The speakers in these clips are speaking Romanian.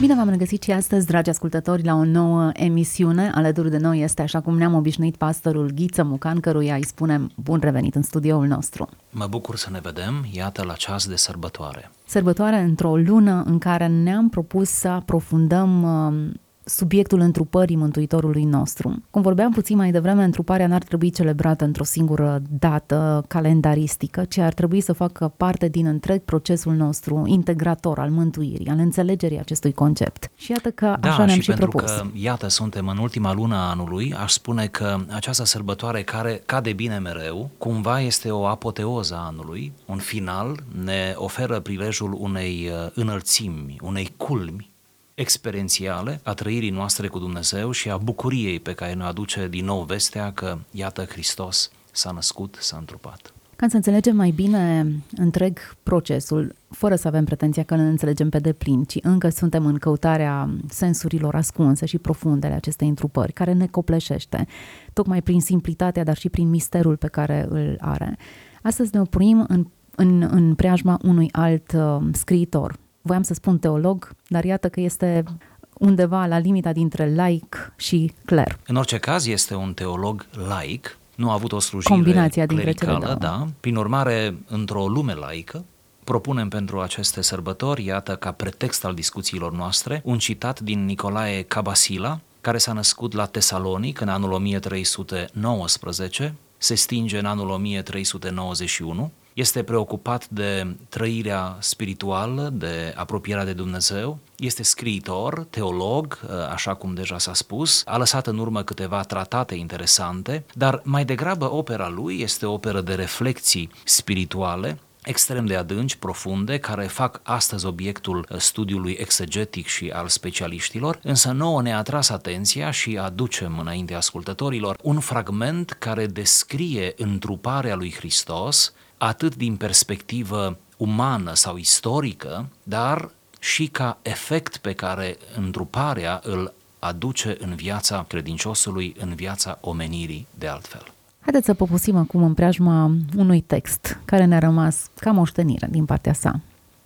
Bine v-am regăsit și astăzi, dragi ascultători, la o nouă emisiune. Alături de noi este, așa cum ne-am obișnuit, pastorul Ghiță Mucan, căruia îi spunem bun revenit în studioul nostru. Mă bucur să ne vedem, iată, la ceas de sărbătoare. Sărbătoare într-o lună în care ne-am propus să aprofundăm uh, subiectul întrupării Mântuitorului nostru. Cum vorbeam puțin mai devreme, întruparea n-ar trebui celebrată într-o singură dată calendaristică, ci ar trebui să facă parte din întreg procesul nostru integrator al mântuirii, al înțelegerii acestui concept. Și iată că Da, așa ne-am și și pentru propus. că, iată, suntem în ultima lună a anului, aș spune că această sărbătoare care cade bine mereu, cumva este o apoteoză a anului, un final, ne oferă prilejul unei uh, înălțimi, unei culmi experiențiale a trăirii noastre cu Dumnezeu și a bucuriei pe care ne aduce din nou vestea că, iată, Hristos s-a născut, s-a întrupat. Ca să înțelegem mai bine întreg procesul, fără să avem pretenția că ne înțelegem pe deplin, ci încă suntem în căutarea sensurilor ascunse și profunde ale acestei întrupări, care ne copleșește, tocmai prin simplitatea, dar și prin misterul pe care îl are. Astăzi ne oprim în, în, în preajma unui alt uh, scriitor. Voiam să spun teolog, dar iată că este undeva la limita dintre laic și cler. În orice caz, este un teolog laic, nu a avut o slujire Combinația dintre cele clericală, două. da. Prin urmare, într-o lume laică, propunem pentru aceste sărbători, iată, ca pretext al discuțiilor noastre, un citat din Nicolae Cabasila, care s-a născut la Tesalonic în anul 1319, se stinge în anul 1391, este preocupat de trăirea spirituală, de apropierea de Dumnezeu, este scriitor, teolog, așa cum deja s-a spus, a lăsat în urmă câteva tratate interesante, dar mai degrabă opera lui este o operă de reflexii spirituale, extrem de adânci, profunde, care fac astăzi obiectul studiului exegetic și al specialiștilor, însă nouă ne-a atras atenția și aducem înaintea ascultătorilor un fragment care descrie întruparea lui Hristos, atât din perspectivă umană sau istorică, dar și ca efect pe care întruparea îl aduce în viața credinciosului, în viața omenirii de altfel. Haideți să popusim acum în preajma unui text care ne-a rămas ca moștenire din partea sa.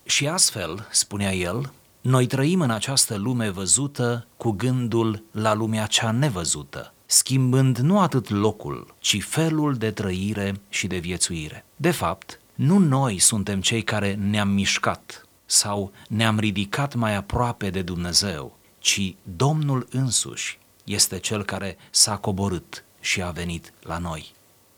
Și astfel, spunea el, noi trăim în această lume văzută cu gândul la lumea cea nevăzută, schimbând nu atât locul, ci felul de trăire și de viețuire. De fapt, nu noi suntem cei care ne-am mișcat sau ne-am ridicat mai aproape de Dumnezeu, ci Domnul însuși este cel care s-a coborât și a venit la noi.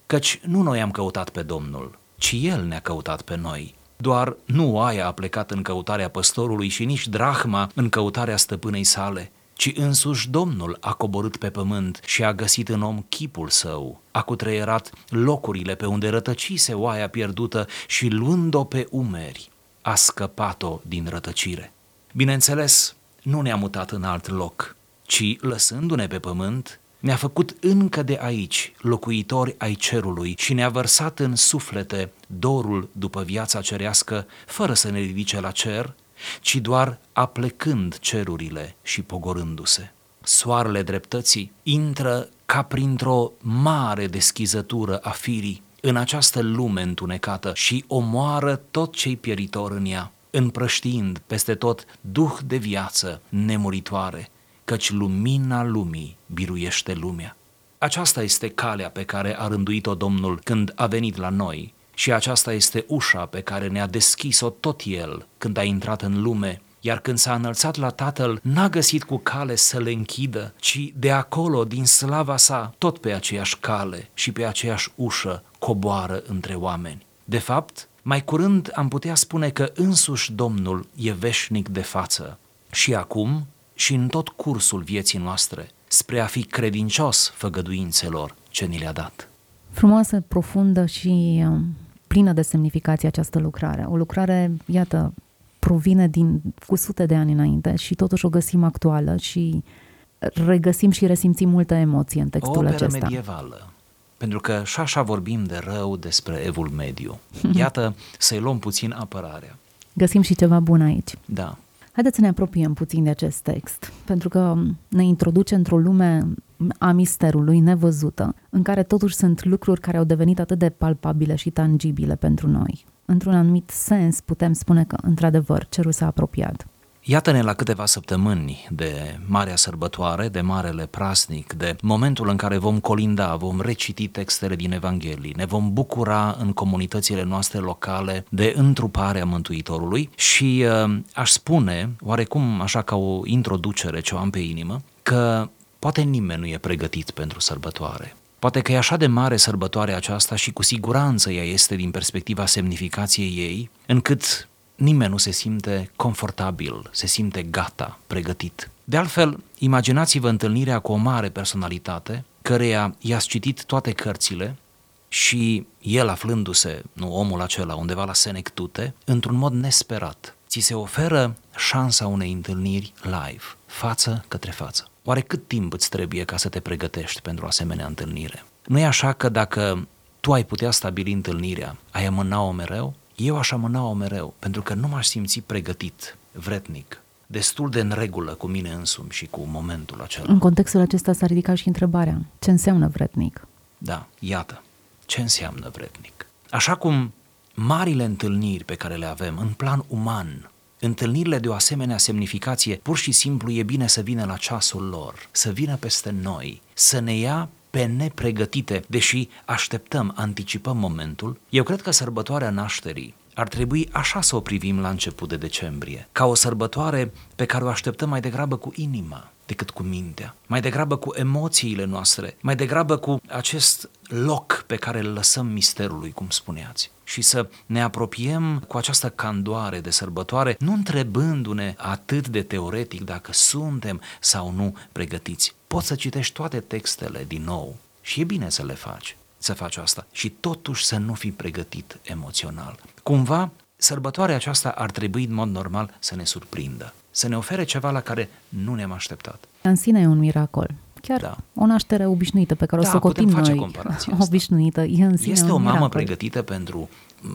Căci nu noi am căutat pe Domnul, ci El ne-a căutat pe noi. Doar nu oaia a plecat în căutarea păstorului și nici drahma în căutarea stăpânei sale, ci însuși Domnul a coborât pe pământ și a găsit în om chipul său, a cutreierat locurile pe unde rătăcise oaia pierdută și luând-o pe umeri, a scăpat-o din rătăcire. Bineînțeles, nu ne-a mutat în alt loc, ci lăsându-ne pe pământ, ne-a făcut încă de aici locuitori ai cerului și ne-a vărsat în suflete dorul după viața cerească, fără să ne ridice la cer, ci doar aplecând cerurile și pogorându-se. Soarele dreptății intră ca printr-o mare deschizătură a firii în această lume întunecată și omoară tot ce-i pieritor în ea, împrăștiind peste tot duh de viață nemuritoare, căci lumina lumii biruiește lumea. Aceasta este calea pe care a rânduit-o Domnul când a venit la noi și aceasta este ușa pe care ne-a deschis-o tot El când a intrat în lume, iar când s-a înălțat la Tatăl, n-a găsit cu cale să le închidă, ci de acolo, din slava sa, tot pe aceeași cale și pe aceeași ușă coboară între oameni. De fapt, mai curând am putea spune că însuși Domnul e veșnic de față și acum și în tot cursul vieții noastre, spre a fi credincios făgăduințelor ce ni le-a dat. Frumoasă, profundă și uh, plină de semnificație această lucrare. O lucrare, iată, provine din cu sute de ani înainte și totuși o găsim actuală și regăsim și resimțim multă emoție în O textul operă acesta. medievală. Pentru că și așa vorbim de rău despre evul mediu. Iată, să-i luăm puțin apărarea. Găsim și ceva bun aici. Da. Haideți să ne apropiem puțin de acest text, pentru că ne introduce într-o lume a misterului nevăzută, în care totuși sunt lucruri care au devenit atât de palpabile și tangibile pentru noi. Într-un anumit sens putem spune că, într-adevăr, cerul s-a apropiat. Iată-ne la câteva săptămâni de marea sărbătoare, de marele praznic, de momentul în care vom colinda, vom reciti textele din Evanghelii, ne vom bucura în comunitățile noastre locale de întruparea Mântuitorului și uh, aș spune, oarecum așa ca o introducere ce o am pe inimă, că poate nimeni nu e pregătit pentru sărbătoare. Poate că e așa de mare sărbătoarea aceasta și cu siguranță ea este din perspectiva semnificației ei, încât nimeni nu se simte confortabil, se simte gata, pregătit. De altfel, imaginați-vă întâlnirea cu o mare personalitate, căreia i-ați citit toate cărțile și el aflându-se, nu omul acela, undeva la Senectute, într-un mod nesperat, ți se oferă șansa unei întâlniri live, față către față. Oare cât timp îți trebuie ca să te pregătești pentru o asemenea întâlnire? Nu e așa că dacă tu ai putea stabili întâlnirea, ai amâna-o mereu? Eu aș amâna-o mereu, pentru că nu m-aș simți pregătit, vretnic, destul de în regulă cu mine însumi și cu momentul acela. În contextul acesta s-a ridicat și întrebarea, ce înseamnă vretnic? Da, iată, ce înseamnă vretnic. Așa cum marile întâlniri pe care le avem în plan uman, întâlnirile de o asemenea semnificație, pur și simplu e bine să vină la ceasul lor, să vină peste noi, să ne ia pe nepregătite, deși așteptăm, anticipăm momentul, eu cred că sărbătoarea nașterii ar trebui așa să o privim la început de decembrie, ca o sărbătoare pe care o așteptăm mai degrabă cu inima decât cu mintea, mai degrabă cu emoțiile noastre, mai degrabă cu acest loc pe care îl lăsăm misterului, cum spuneați și să ne apropiem cu această candoare de sărbătoare, nu întrebându-ne atât de teoretic dacă suntem sau nu pregătiți. Poți să citești toate textele din nou și e bine să le faci, să faci asta și totuși să nu fii pregătit emoțional. Cumva, sărbătoarea aceasta ar trebui în mod normal să ne surprindă, să ne ofere ceva la care nu ne-am așteptat. În sine e un miracol. Chiar Da. o naștere obișnuită pe care Da, o socotim putem face noi, comparația asta. obișnuită, e în sine Este un o mamă miracol. pregătită pentru,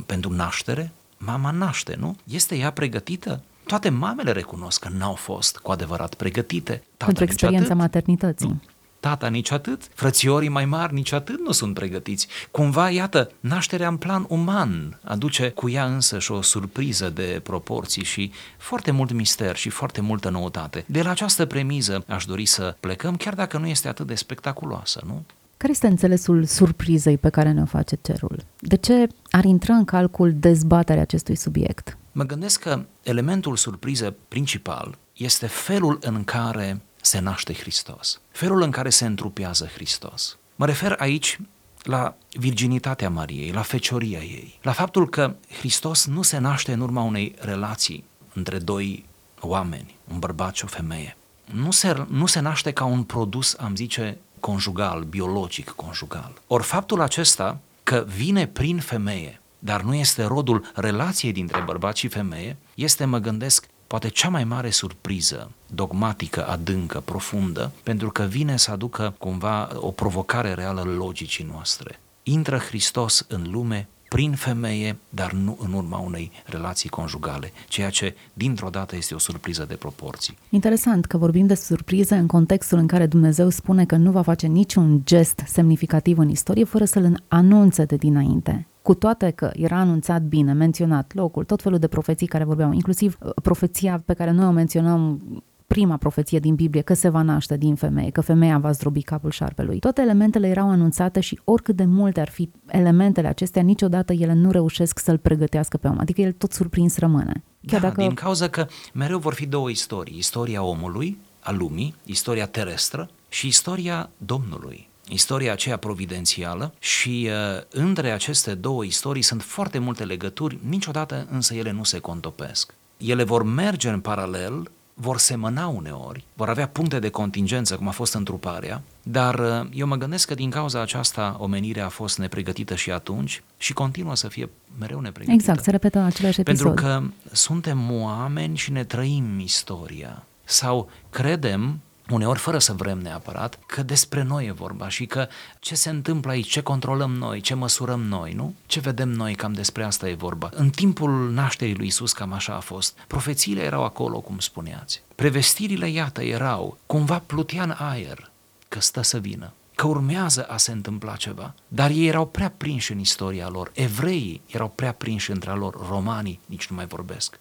pentru naștere? Mama naște, nu? Este ea pregătită? Toate mamele recunosc că n-au fost cu adevărat pregătite. Tata Pentru nici experiența atât. maternității. Tata nici atât, frățiorii mai mari nici atât nu sunt pregătiți. Cumva, iată, nașterea în plan uman aduce cu ea însă și o surpriză de proporții și foarte mult mister și foarte multă noutate. De la această premiză aș dori să plecăm, chiar dacă nu este atât de spectaculoasă, nu? Care este înțelesul surprizei pe care ne-o face cerul? De ce ar intra în calcul dezbaterea acestui subiect? Mă gândesc că elementul surpriză principal este felul în care se naște Hristos, felul în care se întrupează Hristos. Mă refer aici la virginitatea Mariei, la fecioria ei, la faptul că Hristos nu se naște în urma unei relații între doi oameni, un bărbat și o femeie. Nu se, nu se naște ca un produs, am zice, conjugal, biologic conjugal. Ori faptul acesta că vine prin femeie, dar nu este rodul relației dintre bărbat și femeie, este, mă gândesc, poate cea mai mare surpriză dogmatică, adâncă, profundă, pentru că vine să aducă cumva o provocare reală logicii noastre. Intră Hristos în lume prin femeie, dar nu în urma unei relații conjugale, ceea ce dintr-o dată este o surpriză de proporții. Interesant că vorbim de surpriză în contextul în care Dumnezeu spune că nu va face niciun gest semnificativ în istorie fără să-l anunțe de dinainte. Cu toate că era anunțat bine, menționat locul, tot felul de profeții care vorbeau, inclusiv uh, profeția pe care noi o menționăm prima profeție din Biblie, că se va naște din femeie, că femeia va zdrobi capul șarpelui. Toate elementele erau anunțate și oricât de multe ar fi elementele acestea, niciodată ele nu reușesc să-l pregătească pe om. Adică el tot surprins rămâne. Chiar da, dacă din cauza că mereu vor fi două istorii. Istoria omului, a lumii, istoria terestră și istoria Domnului. Istoria aceea providențială și uh, între aceste două istorii sunt foarte multe legături, niciodată însă ele nu se contopesc. Ele vor merge în paralel, vor semăna uneori, vor avea puncte de contingență, cum a fost întruparea, dar uh, eu mă gândesc că din cauza aceasta omenirea a fost nepregătită și atunci și continuă să fie mereu nepregătită. Exact, se repetă același episod. Pentru că suntem oameni și ne trăim istoria. Sau credem, uneori fără să vrem neapărat, că despre noi e vorba și că ce se întâmplă aici, ce controlăm noi, ce măsurăm noi, nu? Ce vedem noi, cam despre asta e vorba. În timpul nașterii lui Isus cam așa a fost. Profețiile erau acolo, cum spuneați. Prevestirile, iată, erau. Cumva plutea în aer că stă să vină că urmează a se întâmpla ceva, dar ei erau prea prinși în istoria lor, evreii erau prea prinși între lor, romanii nici nu mai vorbesc.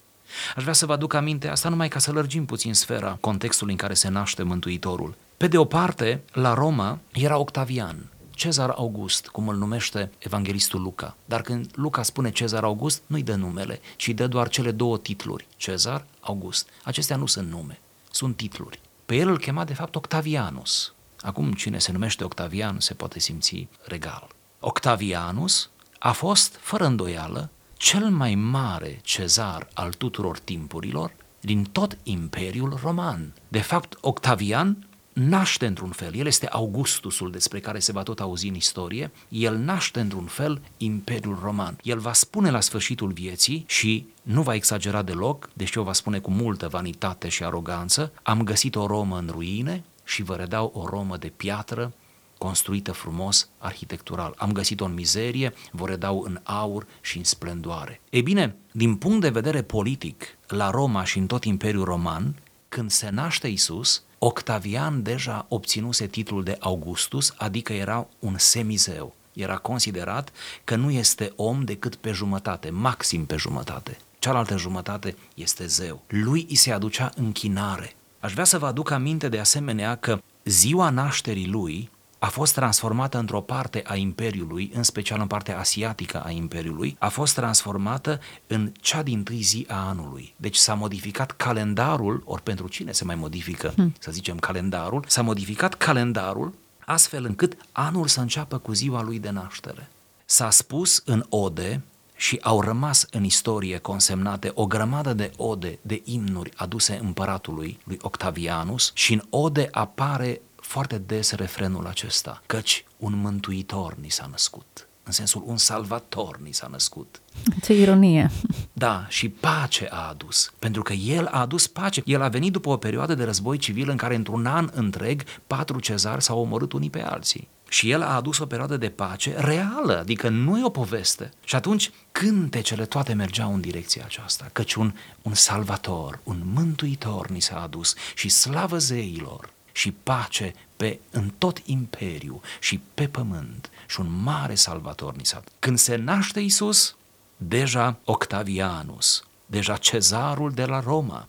Aș vrea să vă aduc aminte asta numai ca să lărgim puțin sfera contextului în care se naște Mântuitorul. Pe de o parte, la Roma era Octavian, Cezar August, cum îl numește evanghelistul Luca. Dar când Luca spune Cezar August, nu-i dă numele, ci dă doar cele două titluri, Cezar, August. Acestea nu sunt nume, sunt titluri. Pe el îl chema de fapt Octavianus. Acum cine se numește Octavian se poate simți regal. Octavianus a fost, fără îndoială, cel mai mare cezar al tuturor timpurilor din tot Imperiul Roman. De fapt, Octavian naște într-un fel, el este Augustusul despre care se va tot auzi în istorie, el naște într-un fel Imperiul Roman. El va spune la sfârșitul vieții și nu va exagera deloc, deși o va spune cu multă vanitate și aroganță, am găsit o Romă în ruine și vă redau o Romă de piatră construită frumos, arhitectural. Am găsit-o în mizerie, vă redau în aur și în splendoare. Ei bine, din punct de vedere politic, la Roma și în tot Imperiul Roman, când se naște Isus, Octavian deja obținuse titlul de Augustus, adică era un semizeu. Era considerat că nu este om decât pe jumătate, maxim pe jumătate. Cealaltă jumătate este zeu. Lui îi se aducea închinare. Aș vrea să vă aduc aminte de asemenea că ziua nașterii lui a fost transformată într-o parte a Imperiului, în special în partea asiatică a Imperiului, a fost transformată în cea din tâi zi a anului. Deci s-a modificat calendarul, ori pentru cine se mai modifică, hmm. să zicem, calendarul, s-a modificat calendarul astfel încât anul să înceapă cu ziua lui de naștere. S-a spus în ode și au rămas în istorie consemnate o grămadă de ode, de imnuri aduse împăratului, lui Octavianus, și în ode apare foarte des refrenul acesta, căci un mântuitor ni s-a născut. În sensul, un salvator ni s-a născut. Ce ironie! Da, și pace a adus, pentru că el a adus pace. El a venit după o perioadă de război civil în care într-un an întreg patru cezari s-au omorât unii pe alții. Și el a adus o perioadă de pace reală, adică nu e o poveste. Și atunci cântecele toate mergeau în direcția aceasta, căci un, un salvator, un mântuitor ni s-a adus și slavă zeilor și pace pe, în tot imperiu și pe pământ și un mare salvator ni s-a Când se naște Isus, deja Octavianus, deja cezarul de la Roma,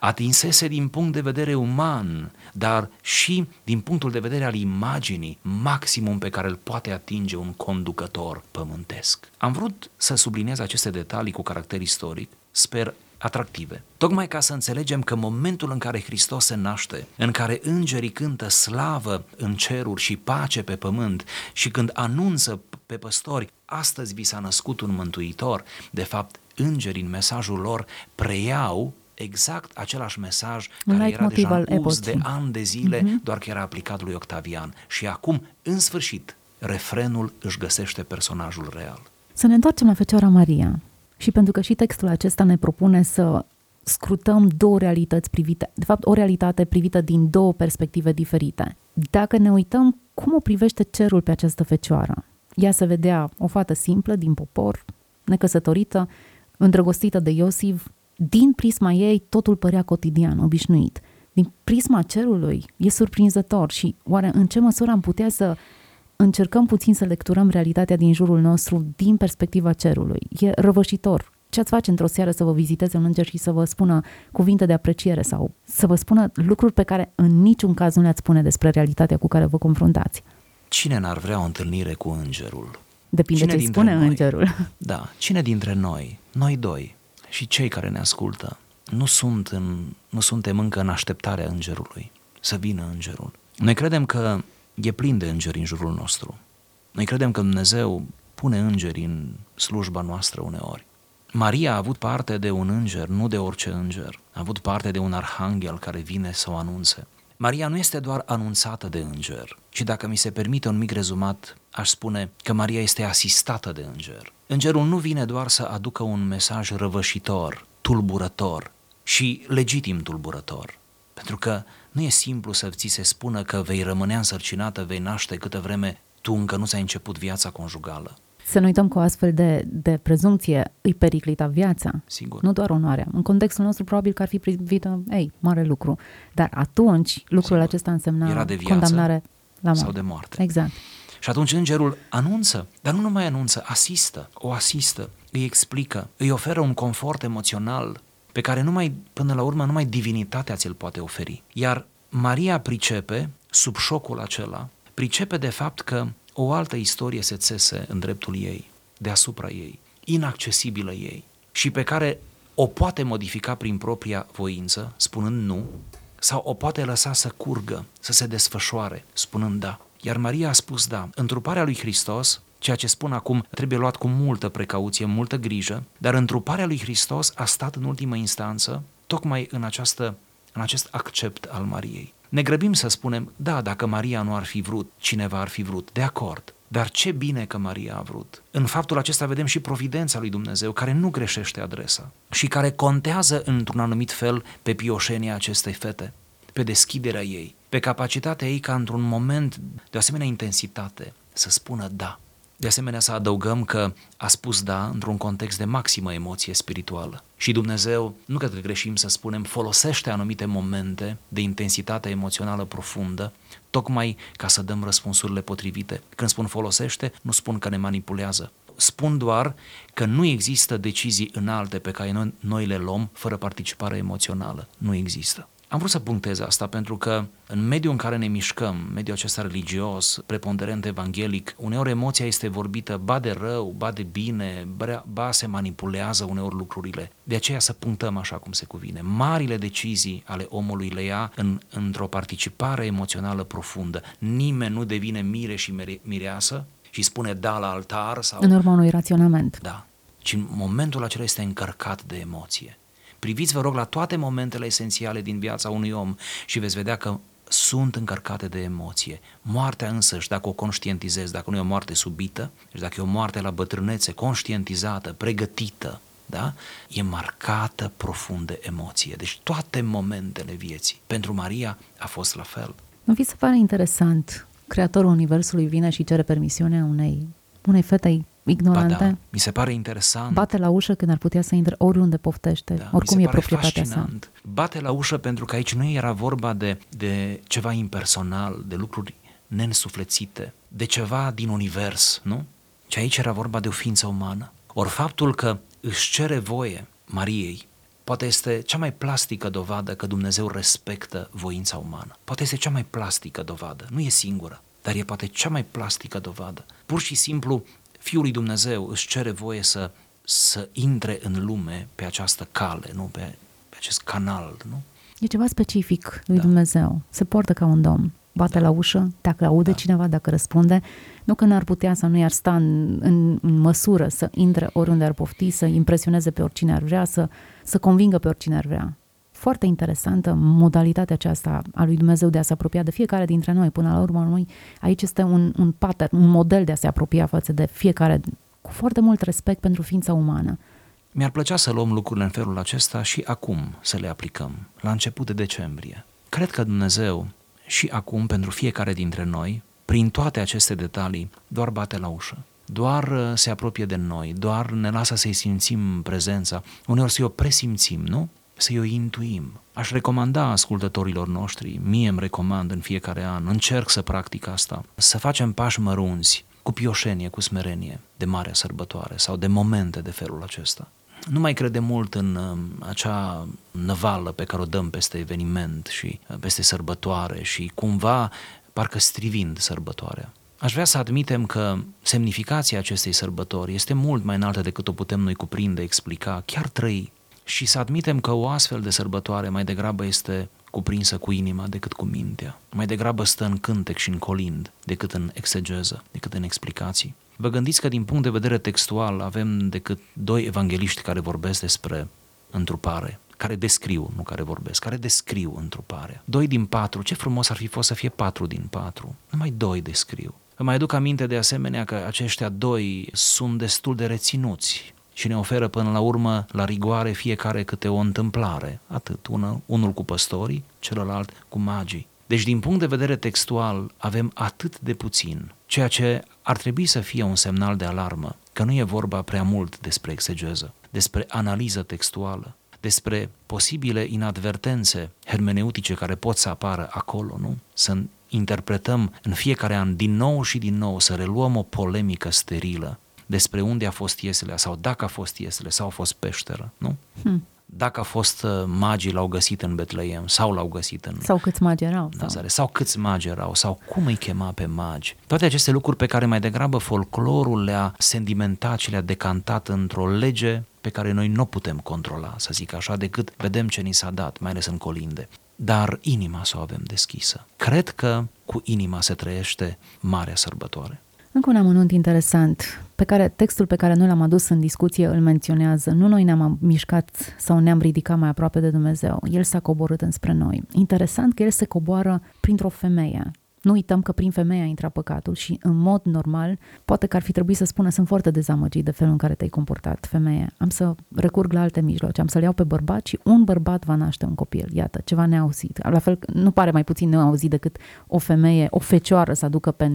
atinsese din punct de vedere uman, dar și din punctul de vedere al imaginii, maximum pe care îl poate atinge un conducător pământesc. Am vrut să subliniez aceste detalii cu caracter istoric, sper atractive. Tocmai ca să înțelegem că momentul în care Hristos se naște, în care îngerii cântă slavă în ceruri și pace pe pământ și când anunță pe păstori, astăzi vi s-a născut un mântuitor, de fapt îngerii în mesajul lor preiau exact același mesaj care era deja în uz de ani de zile, uh-huh. doar că era aplicat lui Octavian. Și acum, în sfârșit, refrenul își găsește personajul real. Să ne întoarcem la Fecioara Maria. Și pentru că și textul acesta ne propune să scrutăm două realități privite, de fapt o realitate privită din două perspective diferite. Dacă ne uităm cum o privește cerul pe această fecioară, ea se vedea o fată simplă din popor, necăsătorită, îndrăgostită de Iosif, din prisma ei totul părea cotidian, obișnuit. Din prisma cerului e surprinzător și oare în ce măsură am putea să încercăm puțin să lecturăm realitatea din jurul nostru din perspectiva cerului. E răvășitor. Ce ați face într-o seară să vă viziteze un înger și să vă spună cuvinte de apreciere sau să vă spună lucruri pe care în niciun caz nu le-ați spune despre realitatea cu care vă confruntați? Cine n-ar vrea o întâlnire cu îngerul? Depinde ce spune noi, îngerul. Da, cine dintre noi, noi doi și cei care ne ascultă, nu, sunt în, nu suntem încă în așteptarea îngerului, să vină îngerul. Noi credem că e plin de îngeri în jurul nostru. Noi credem că Dumnezeu pune îngeri în slujba noastră uneori. Maria a avut parte de un înger, nu de orice înger. A avut parte de un arhanghel care vine să o anunțe. Maria nu este doar anunțată de înger, ci dacă mi se permite un mic rezumat, aș spune că Maria este asistată de înger. Îngerul nu vine doar să aducă un mesaj răvășitor, tulburător și legitim tulburător, Pentru că nu e simplu să ți se spună că vei rămâne însărcinată, vei naște câtă vreme tu încă nu ți-ai început viața conjugală. Să nu uităm că o astfel de, de prezumție îi periclita viața, Sigur. nu doar onoarea. În contextul nostru probabil că ar fi privită, ei, mare lucru. Dar atunci lucrul Sigur. acesta însemna Era de viață condamnare la moarte. sau de moarte. Exact. Și atunci îngerul anunță, dar nu numai anunță, asistă, o asistă, îi explică, îi oferă un confort emoțional pe care numai, până la urmă, numai divinitatea ți-l poate oferi. Iar Maria pricepe, sub șocul acela, pricepe de fapt că o altă istorie se țese în dreptul ei, deasupra ei, inaccesibilă ei și pe care o poate modifica prin propria voință, spunând nu, sau o poate lăsa să curgă, să se desfășoare, spunând da. Iar Maria a spus da. Întruparea lui Hristos, ceea ce spun acum, trebuie luat cu multă precauție, multă grijă, dar întruparea lui Hristos a stat în ultimă instanță tocmai în, această, în acest accept al Mariei. Ne grăbim să spunem, da, dacă Maria nu ar fi vrut, cineva ar fi vrut, de acord. Dar ce bine că Maria a vrut. În faptul acesta vedem și providența lui Dumnezeu, care nu greșește adresa și care contează într-un anumit fel pe pioșenia acestei fete, pe deschiderea ei, pe capacitatea ei ca într-un moment de asemenea intensitate să spună da. De asemenea să adăugăm că a spus da într-un context de maximă emoție spirituală. Și Dumnezeu, nu cred că greșim să spunem, folosește anumite momente de intensitate emoțională profundă, tocmai ca să dăm răspunsurile potrivite. Când spun folosește, nu spun că ne manipulează. Spun doar că nu există decizii înalte pe care noi, noi le luăm fără participare emoțională. Nu există. Am vrut să punctez asta pentru că în mediul în care ne mișcăm, mediul acesta religios, preponderent evanghelic, uneori emoția este vorbită ba de rău, ba de bine, ba se manipulează uneori lucrurile. De aceea să punctăm așa cum se cuvine. Marile decizii ale omului le ia în, într-o participare emoțională profundă. Nimeni nu devine mire și mireasă și spune da la altar sau... În urma unui raționament. Da. Ci în momentul acela este încărcat de emoție. Priviți, vă rog, la toate momentele esențiale din viața unui om și veți vedea că sunt încărcate de emoție. Moartea însăși, dacă o conștientizezi, dacă nu e o moarte subită, deci dacă e o moarte la bătrânețe, conștientizată, pregătită, da? e marcată profund de emoție. Deci toate momentele vieții. Pentru Maria a fost la fel. Nu vi se pare interesant? Creatorul Universului vine și cere permisiunea unei, unei fete ignorante. Ba da, mi se pare interesant. Bate la ușă când ar putea să intre oriunde poftește, da, oricum e proprietatea fascinant. sa. Bate la ușă pentru că aici nu era vorba de, de ceva impersonal, de lucruri nensuflețite, de ceva din univers, nu? Și aici era vorba de o ființă umană. Ori faptul că își cere voie Mariei, poate este cea mai plastică dovadă că Dumnezeu respectă voința umană. Poate este cea mai plastică dovadă, nu e singură, dar e poate cea mai plastică dovadă. Pur și simplu Fiul lui Dumnezeu își cere voie să, să intre în lume pe această cale, nu pe, pe acest canal, nu? E ceva specific lui da. Dumnezeu. Se poartă ca un domn. Bate da. la ușă, dacă aude da. cineva, dacă răspunde, nu că n-ar putea să nu i-ar sta în, în, în măsură să intre oriunde ar pofti, să impresioneze pe oricine ar vrea, să, să convingă pe oricine ar vrea foarte interesantă modalitatea aceasta a lui Dumnezeu de a se apropia de fiecare dintre noi. Până la urmă, noi, aici este un, un pattern, un model de a se apropia față de fiecare cu foarte mult respect pentru ființa umană. Mi-ar plăcea să luăm lucrurile în felul acesta și acum să le aplicăm, la început de decembrie. Cred că Dumnezeu și acum, pentru fiecare dintre noi, prin toate aceste detalii, doar bate la ușă. Doar uh, se apropie de noi, doar ne lasă să-i simțim prezența, uneori să-i o presimțim, nu? Să-i o intuim. Aș recomanda ascultătorilor noștri, mie îmi recomand în fiecare an, încerc să practic asta, să facem pași mărunți, cu pioșenie, cu smerenie, de mare sărbătoare sau de momente de felul acesta. Nu mai crede mult în uh, acea năvală pe care o dăm peste eveniment și uh, peste sărbătoare și cumva parcă strivind sărbătoarea. Aș vrea să admitem că semnificația acestei sărbători este mult mai înaltă decât o putem noi cuprinde, explica, chiar trăi și să admitem că o astfel de sărbătoare mai degrabă este cuprinsă cu inima decât cu mintea. Mai degrabă stă în cântec și în colind decât în exegeză, decât în explicații. Vă gândiți că din punct de vedere textual avem decât doi evangeliști care vorbesc despre întrupare, care descriu, nu care vorbesc, care descriu întruparea. Doi din patru, ce frumos ar fi fost să fie patru din patru. Numai doi descriu. Vă mai aduc aminte de asemenea că aceștia doi sunt destul de reținuți și ne oferă până la urmă la rigoare fiecare câte o întâmplare, atât, una, unul cu păstorii, celălalt cu magii. Deci din punct de vedere textual avem atât de puțin, ceea ce ar trebui să fie un semnal de alarmă, că nu e vorba prea mult despre exegeză, despre analiză textuală, despre posibile inadvertențe hermeneutice care pot să apară acolo, nu? Să interpretăm în fiecare an din nou și din nou, să reluăm o polemică sterilă despre unde a fost Ieselea sau dacă a fost Ieselea sau a fost peșteră, nu? Hmm. Dacă a fost uh, magii l-au găsit în Betleem sau l-au găsit în Sau câți magi erau. Nazare, sau. sau câți magi erau, sau cum îi chema pe magi. Toate aceste lucruri pe care mai degrabă folclorul le-a sedimentat și le-a decantat într-o lege pe care noi nu putem controla, să zic așa, decât vedem ce ni s-a dat, mai ales în colinde. Dar inima să o avem deschisă. Cred că cu inima se trăiește marea sărbătoare. Încă un amănunt interesant, pe care textul pe care noi l-am adus în discuție îl menționează. Nu noi ne-am mișcat sau ne-am ridicat mai aproape de Dumnezeu. El s-a coborât înspre noi. Interesant că el se coboară printr-o femeie. Nu uităm că prin femeie a intrat păcatul și în mod normal, poate că ar fi trebuit să spună sunt foarte dezamăgit de felul în care te-ai comportat, femeie. Am să recurg la alte mijloace, am să-l iau pe bărbat și un bărbat va naște un copil. Iată, ceva neauzit. La fel, nu pare mai puțin neauzit decât o femeie, o fecioară să aducă pe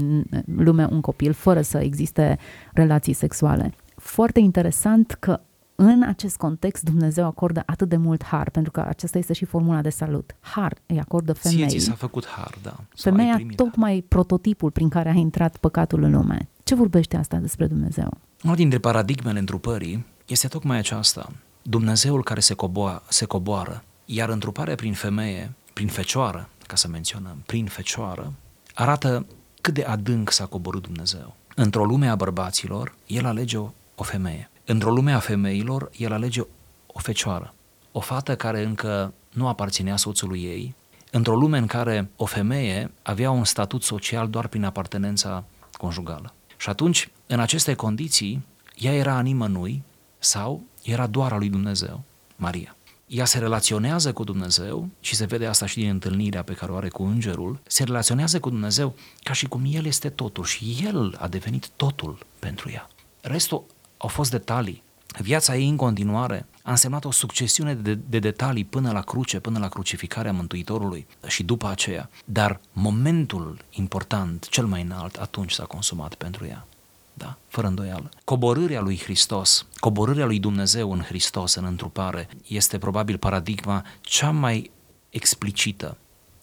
lume un copil fără să existe relații sexuale. Foarte interesant că în acest context Dumnezeu acordă atât de mult har, pentru că aceasta este și formula de salut. Har îi acordă femeii. Ție ți s-a făcut har, da. Femeia tocmai har. prototipul prin care a intrat păcatul în lume. Ce vorbește asta despre Dumnezeu? Unul dintre paradigmele întrupării este tocmai aceasta. Dumnezeul care se, coboa, se coboară, iar întruparea prin femeie, prin fecioară, ca să menționăm, prin fecioară, arată cât de adânc s-a coborât Dumnezeu. Într-o lume a bărbaților, el alege o, o femeie. Într-o lume a femeilor, el alege o fecioară, o fată care încă nu aparținea soțului ei, într-o lume în care o femeie avea un statut social doar prin apartenența conjugală. Și atunci, în aceste condiții, ea era a nimănui sau era doar a lui Dumnezeu, Maria. Ea se relaționează cu Dumnezeu și se vede asta și din întâlnirea pe care o are cu îngerul, se relaționează cu Dumnezeu ca și cum El este totul și El a devenit totul pentru ea. Restul au fost detalii. Viața ei în continuare a însemnat o succesiune de, de detalii până la cruce, până la crucificarea Mântuitorului și după aceea. Dar momentul important, cel mai înalt, atunci s-a consumat pentru ea. Da, fără îndoială. Coborârea lui Hristos, coborârea lui Dumnezeu în Hristos, în întrupare, este probabil paradigma cea mai explicită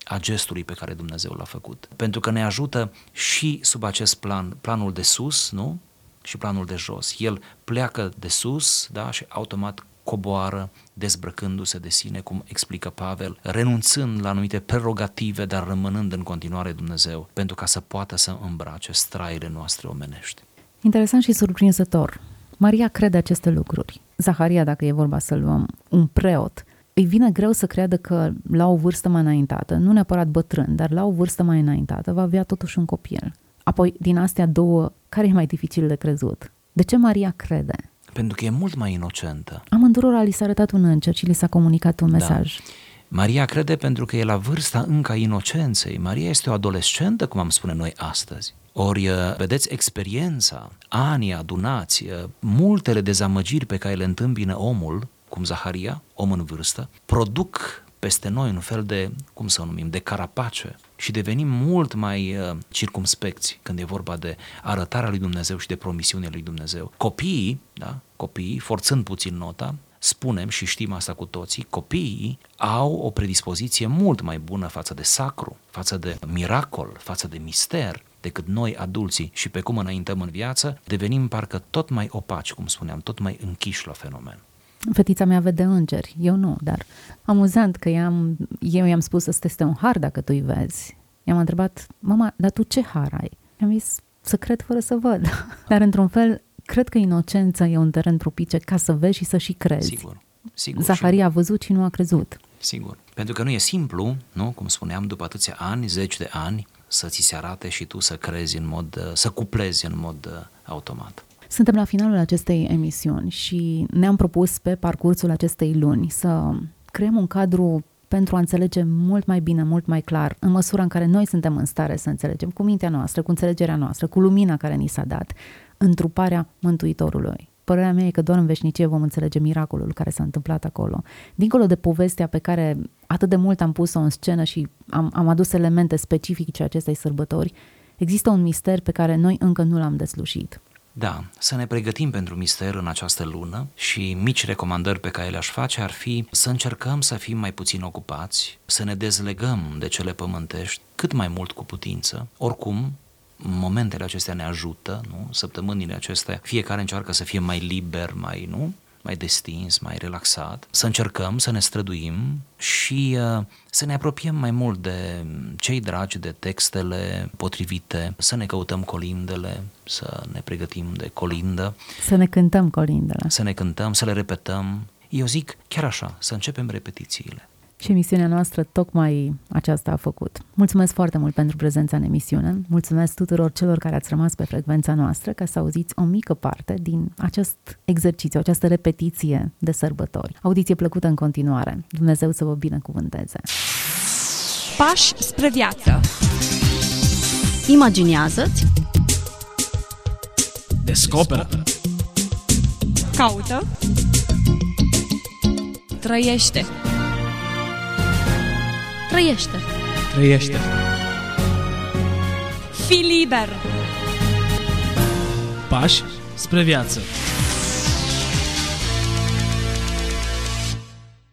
a gestului pe care Dumnezeu l-a făcut. Pentru că ne ajută și sub acest plan, planul de sus, nu? Și planul de jos. El pleacă de sus da, și automat coboară, dezbrăcându-se de sine, cum explică Pavel, renunțând la anumite prerogative, dar rămânând în continuare Dumnezeu, pentru ca să poată să îmbrace straile noastre omenești. Interesant și surprinzător. Maria crede aceste lucruri. Zaharia, dacă e vorba să luăm un preot, îi vine greu să creadă că la o vârstă mai înaintată, nu neapărat bătrân, dar la o vârstă mai înaintată, va avea totuși un copil. Apoi, din astea două, care e mai dificil de crezut? De ce Maria crede? Pentru că e mult mai inocentă. Amândurora li s-a arătat un înger și li s-a comunicat un da. mesaj. Da. Maria crede pentru că e la vârsta încă a inocenței. Maria este o adolescentă, cum am spune noi astăzi. Ori, uh, vedeți, experiența, anii adunați, uh, multele dezamăgiri pe care le întâmpină omul, cum Zaharia, om în vârstă, produc peste noi un fel de, cum să o numim, de carapace și devenim mult mai uh, circumspecți când e vorba de arătarea lui Dumnezeu și de promisiunea lui Dumnezeu. Copiii, da, copiii, forțând puțin nota, spunem și știm asta cu toții, copiii au o predispoziție mult mai bună față de sacru, față de miracol, față de mister, decât noi adulții și pe cum înaintăm în viață, devenim parcă tot mai opaci, cum spuneam, tot mai închiși la fenomen. Fetița mea vede îngeri, eu nu, dar amuzant că i-am, eu i-am spus ăsta este un har dacă tu îi vezi. I-am întrebat, mama, dar tu ce har ai? I-am zis, să cred fără să văd. Dar într-un fel, cred că inocența e un teren trupice ca să vezi și să și crezi. Sigur. Sigur, Zaharia a văzut și nu a crezut. Sigur. Pentru că nu e simplu, nu? Cum spuneam, după atâția ani, zeci de ani, să ți se arate și tu să crezi în mod, să cuplezi în mod uh, automat. Suntem la finalul acestei emisiuni și ne-am propus pe parcursul acestei luni să creăm un cadru pentru a înțelege mult mai bine, mult mai clar, în măsura în care noi suntem în stare să înțelegem cu mintea noastră, cu înțelegerea noastră, cu lumina care ni s-a dat, întruparea Mântuitorului. Părerea mea e că doar în veșnicie vom înțelege miracolul care s-a întâmplat acolo. Dincolo de povestea pe care atât de mult am pus-o în scenă și am, am adus elemente specifice acestei sărbători, există un mister pe care noi încă nu l-am deslușit. Da, să ne pregătim pentru mister în această lună și mici recomandări pe care le-aș face ar fi să încercăm să fim mai puțin ocupați, să ne dezlegăm de cele pământești cât mai mult cu putință. Oricum, momentele acestea ne ajută, nu? Săptămânile acestea, fiecare încearcă să fie mai liber, mai, nu? Mai destins, mai relaxat, să încercăm să ne străduim și uh, să ne apropiem mai mult de cei dragi, de textele potrivite, să ne căutăm colindele, să ne pregătim de colindă. Să ne cântăm colindele. Să ne cântăm, să le repetăm. Eu zic chiar așa, să începem repetițiile. Și emisiunea noastră tocmai aceasta a făcut. Mulțumesc foarte mult pentru prezența în emisiune. Mulțumesc tuturor celor care ați rămas pe frecvența noastră ca să auziți o mică parte din acest exercițiu, această repetiție de sărbători. Audiție plăcută în continuare. Dumnezeu să vă binecuvânteze. Pași spre viață. Imaginează-ți Descoperă. Caută. Trăiește. Trăiește Trăiește. Fii liber. Pași spre viață.